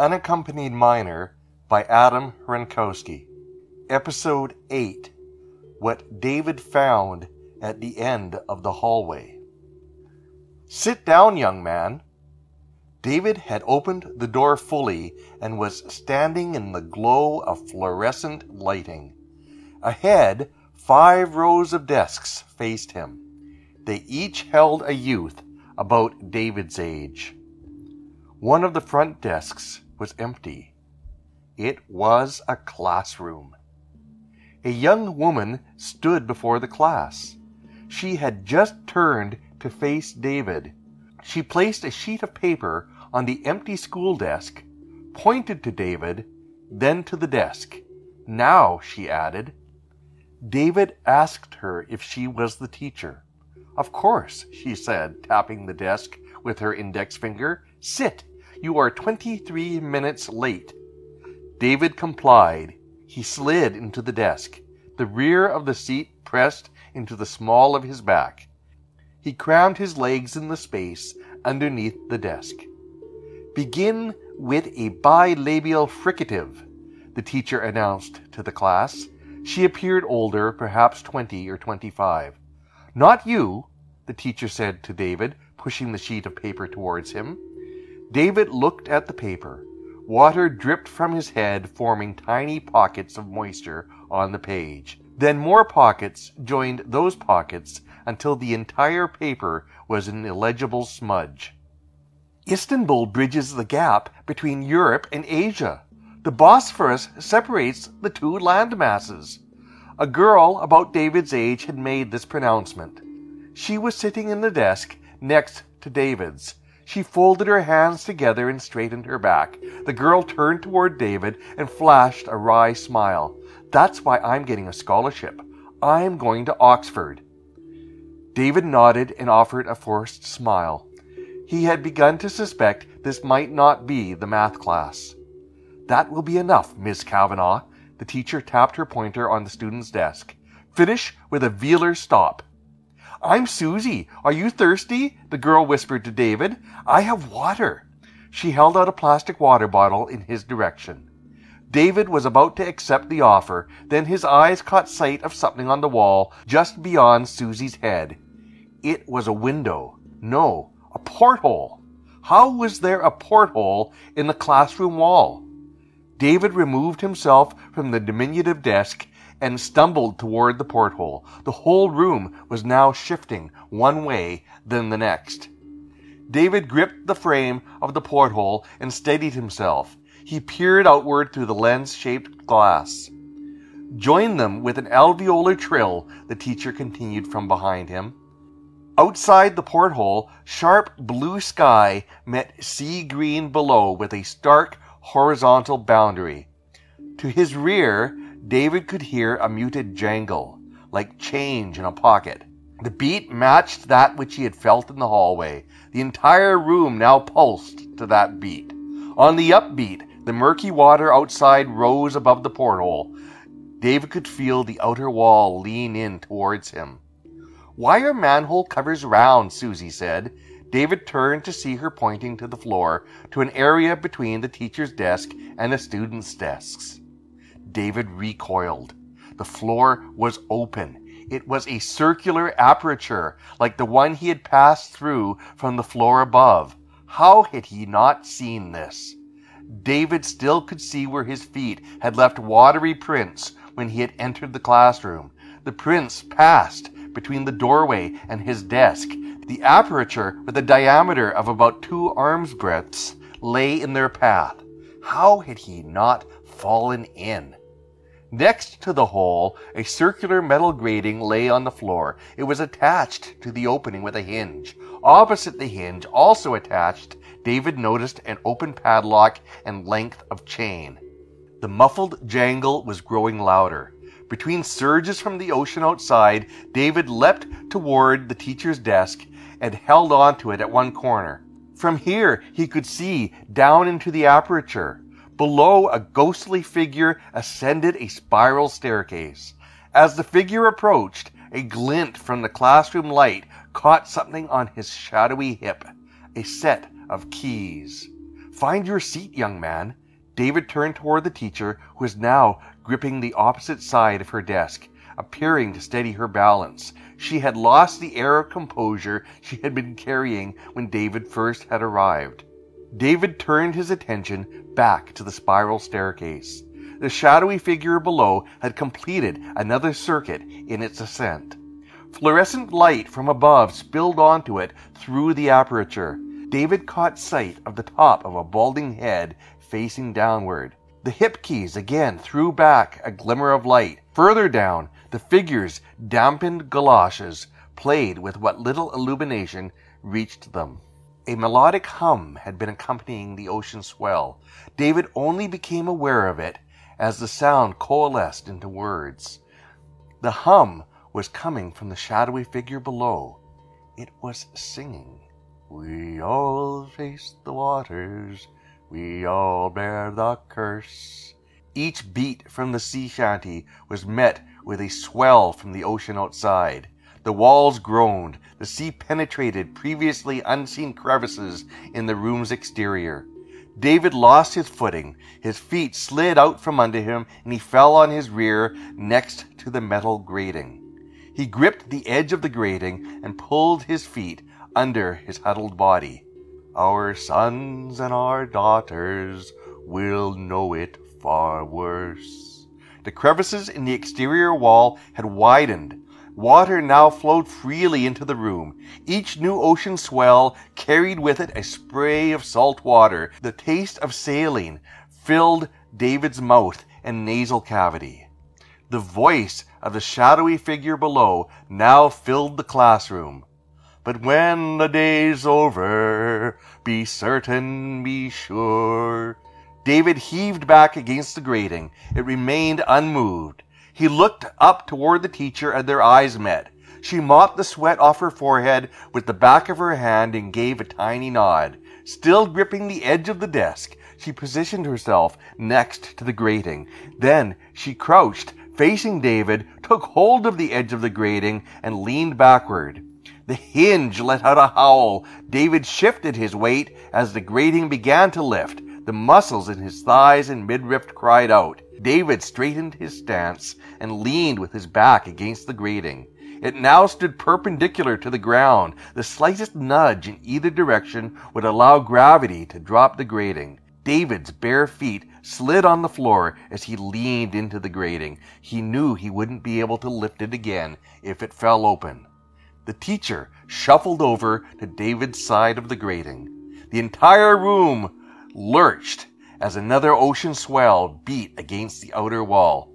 Unaccompanied Minor by Adam Hrankowski. Episode 8 What David Found at the End of the Hallway. Sit down, young man. David had opened the door fully and was standing in the glow of fluorescent lighting. Ahead, five rows of desks faced him. They each held a youth about David's age. One of the front desks was empty. It was a classroom. A young woman stood before the class. She had just turned to face David. She placed a sheet of paper on the empty school desk, pointed to David, then to the desk. Now, she added. David asked her if she was the teacher. Of course, she said, tapping the desk with her index finger. Sit. You are 23 minutes late. David complied. He slid into the desk, the rear of the seat pressed into the small of his back. He crammed his legs in the space underneath the desk. Begin with a bilabial fricative, the teacher announced to the class. She appeared older, perhaps 20 or 25. Not you, the teacher said to David, pushing the sheet of paper towards him. David looked at the paper. Water dripped from his head, forming tiny pockets of moisture on the page. Then more pockets joined those pockets until the entire paper was an illegible smudge. Istanbul bridges the gap between Europe and Asia. The Bosphorus separates the two land masses. A girl about David's age had made this pronouncement. She was sitting in the desk next to David's. She folded her hands together and straightened her back. The girl turned toward David and flashed a wry smile. That's why I'm getting a scholarship. I'm going to Oxford. David nodded and offered a forced smile. He had begun to suspect this might not be the math class. That will be enough, Miss Kavanagh. The teacher tapped her pointer on the student's desk. Finish with a velar stop. I'm Susie. Are you thirsty? The girl whispered to David. I have water. She held out a plastic water bottle in his direction. David was about to accept the offer, then his eyes caught sight of something on the wall just beyond Susie's head. It was a window. No, a porthole. How was there a porthole in the classroom wall? David removed himself from the diminutive desk and stumbled toward the porthole. The whole room was now shifting one way, then the next. David gripped the frame of the porthole and steadied himself. He peered outward through the lens shaped glass. Join them with an alveolar trill, the teacher continued from behind him. Outside the porthole, sharp blue sky met sea green below with a stark horizontal boundary. To his rear, David could hear a muted jangle, like change in a pocket. The beat matched that which he had felt in the hallway. The entire room now pulsed to that beat. On the upbeat, the murky water outside rose above the porthole. David could feel the outer wall lean in towards him. Why are manhole covers round? Susie said. David turned to see her pointing to the floor, to an area between the teacher's desk and the students' desks. David recoiled. The floor was open. It was a circular aperture, like the one he had passed through from the floor above. How had he not seen this? David still could see where his feet had left watery prints when he had entered the classroom. The prints passed between the doorway and his desk. The aperture, with a diameter of about two arms' breadths, lay in their path. How had he not fallen in? Next to the hole, a circular metal grating lay on the floor. It was attached to the opening with a hinge. Opposite the hinge, also attached, David noticed an open padlock and length of chain. The muffled jangle was growing louder. Between surges from the ocean outside, David leapt toward the teacher's desk and held on to it at one corner. From here, he could see down into the aperture. Below, a ghostly figure ascended a spiral staircase. As the figure approached, a glint from the classroom light caught something on his shadowy hip a set of keys. Find your seat, young man. David turned toward the teacher, who was now gripping the opposite side of her desk, appearing to steady her balance. She had lost the air of composure she had been carrying when David first had arrived. David turned his attention back to the spiral staircase. The shadowy figure below had completed another circuit in its ascent. Fluorescent light from above spilled onto it through the aperture. David caught sight of the top of a balding head facing downward. The hip keys again threw back a glimmer of light. Further down, the figure's dampened galoshes played with what little illumination reached them. A melodic hum had been accompanying the ocean swell. David only became aware of it as the sound coalesced into words. The hum was coming from the shadowy figure below. It was singing. We all face the waters, we all bear the curse. Each beat from the sea shanty was met with a swell from the ocean outside. The walls groaned, the sea penetrated previously unseen crevices in the room's exterior. David lost his footing, his feet slid out from under him, and he fell on his rear next to the metal grating. He gripped the edge of the grating and pulled his feet under his huddled body. Our sons and our daughters will know it far worse. The crevices in the exterior wall had widened, Water now flowed freely into the room. Each new ocean swell carried with it a spray of salt water. The taste of saline filled David's mouth and nasal cavity. The voice of the shadowy figure below now filled the classroom. But when the day's over, be certain, be sure. David heaved back against the grating. It remained unmoved. He looked up toward the teacher and their eyes met. She mopped the sweat off her forehead with the back of her hand and gave a tiny nod. Still gripping the edge of the desk, she positioned herself next to the grating. Then she crouched, facing David, took hold of the edge of the grating, and leaned backward. The hinge let out a howl. David shifted his weight as the grating began to lift. The muscles in his thighs and midriff cried out. David straightened his stance and leaned with his back against the grating. It now stood perpendicular to the ground. The slightest nudge in either direction would allow gravity to drop the grating. David's bare feet slid on the floor as he leaned into the grating. He knew he wouldn't be able to lift it again if it fell open. The teacher shuffled over to David's side of the grating. The entire room lurched as another ocean swell beat against the outer wall.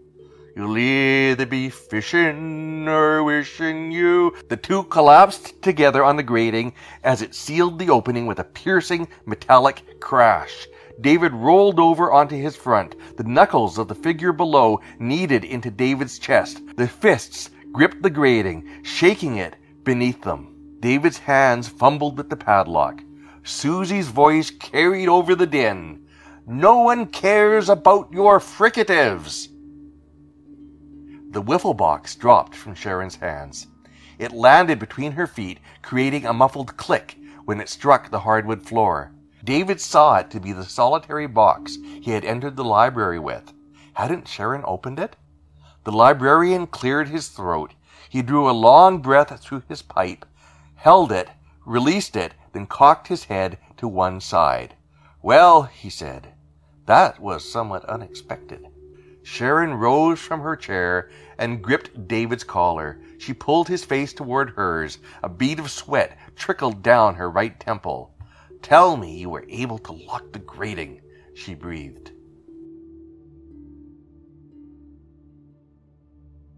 You'll either be fishing or wishing you. The two collapsed together on the grating as it sealed the opening with a piercing metallic crash. David rolled over onto his front. The knuckles of the figure below kneaded into David's chest. The fists gripped the grating, shaking it beneath them. David's hands fumbled with the padlock. Susie's voice carried over the din. No one cares about your fricatives. The wiffle box dropped from Sharon's hands. It landed between her feet, creating a muffled click when it struck the hardwood floor. David saw it to be the solitary box he had entered the library with. Hadn't Sharon opened it? The librarian cleared his throat. He drew a long breath through his pipe, held it, released it, then cocked his head to one side. Well, he said, that was somewhat unexpected. Sharon rose from her chair and gripped David's collar. She pulled his face toward hers. A bead of sweat trickled down her right temple. Tell me you were able to lock the grating, she breathed.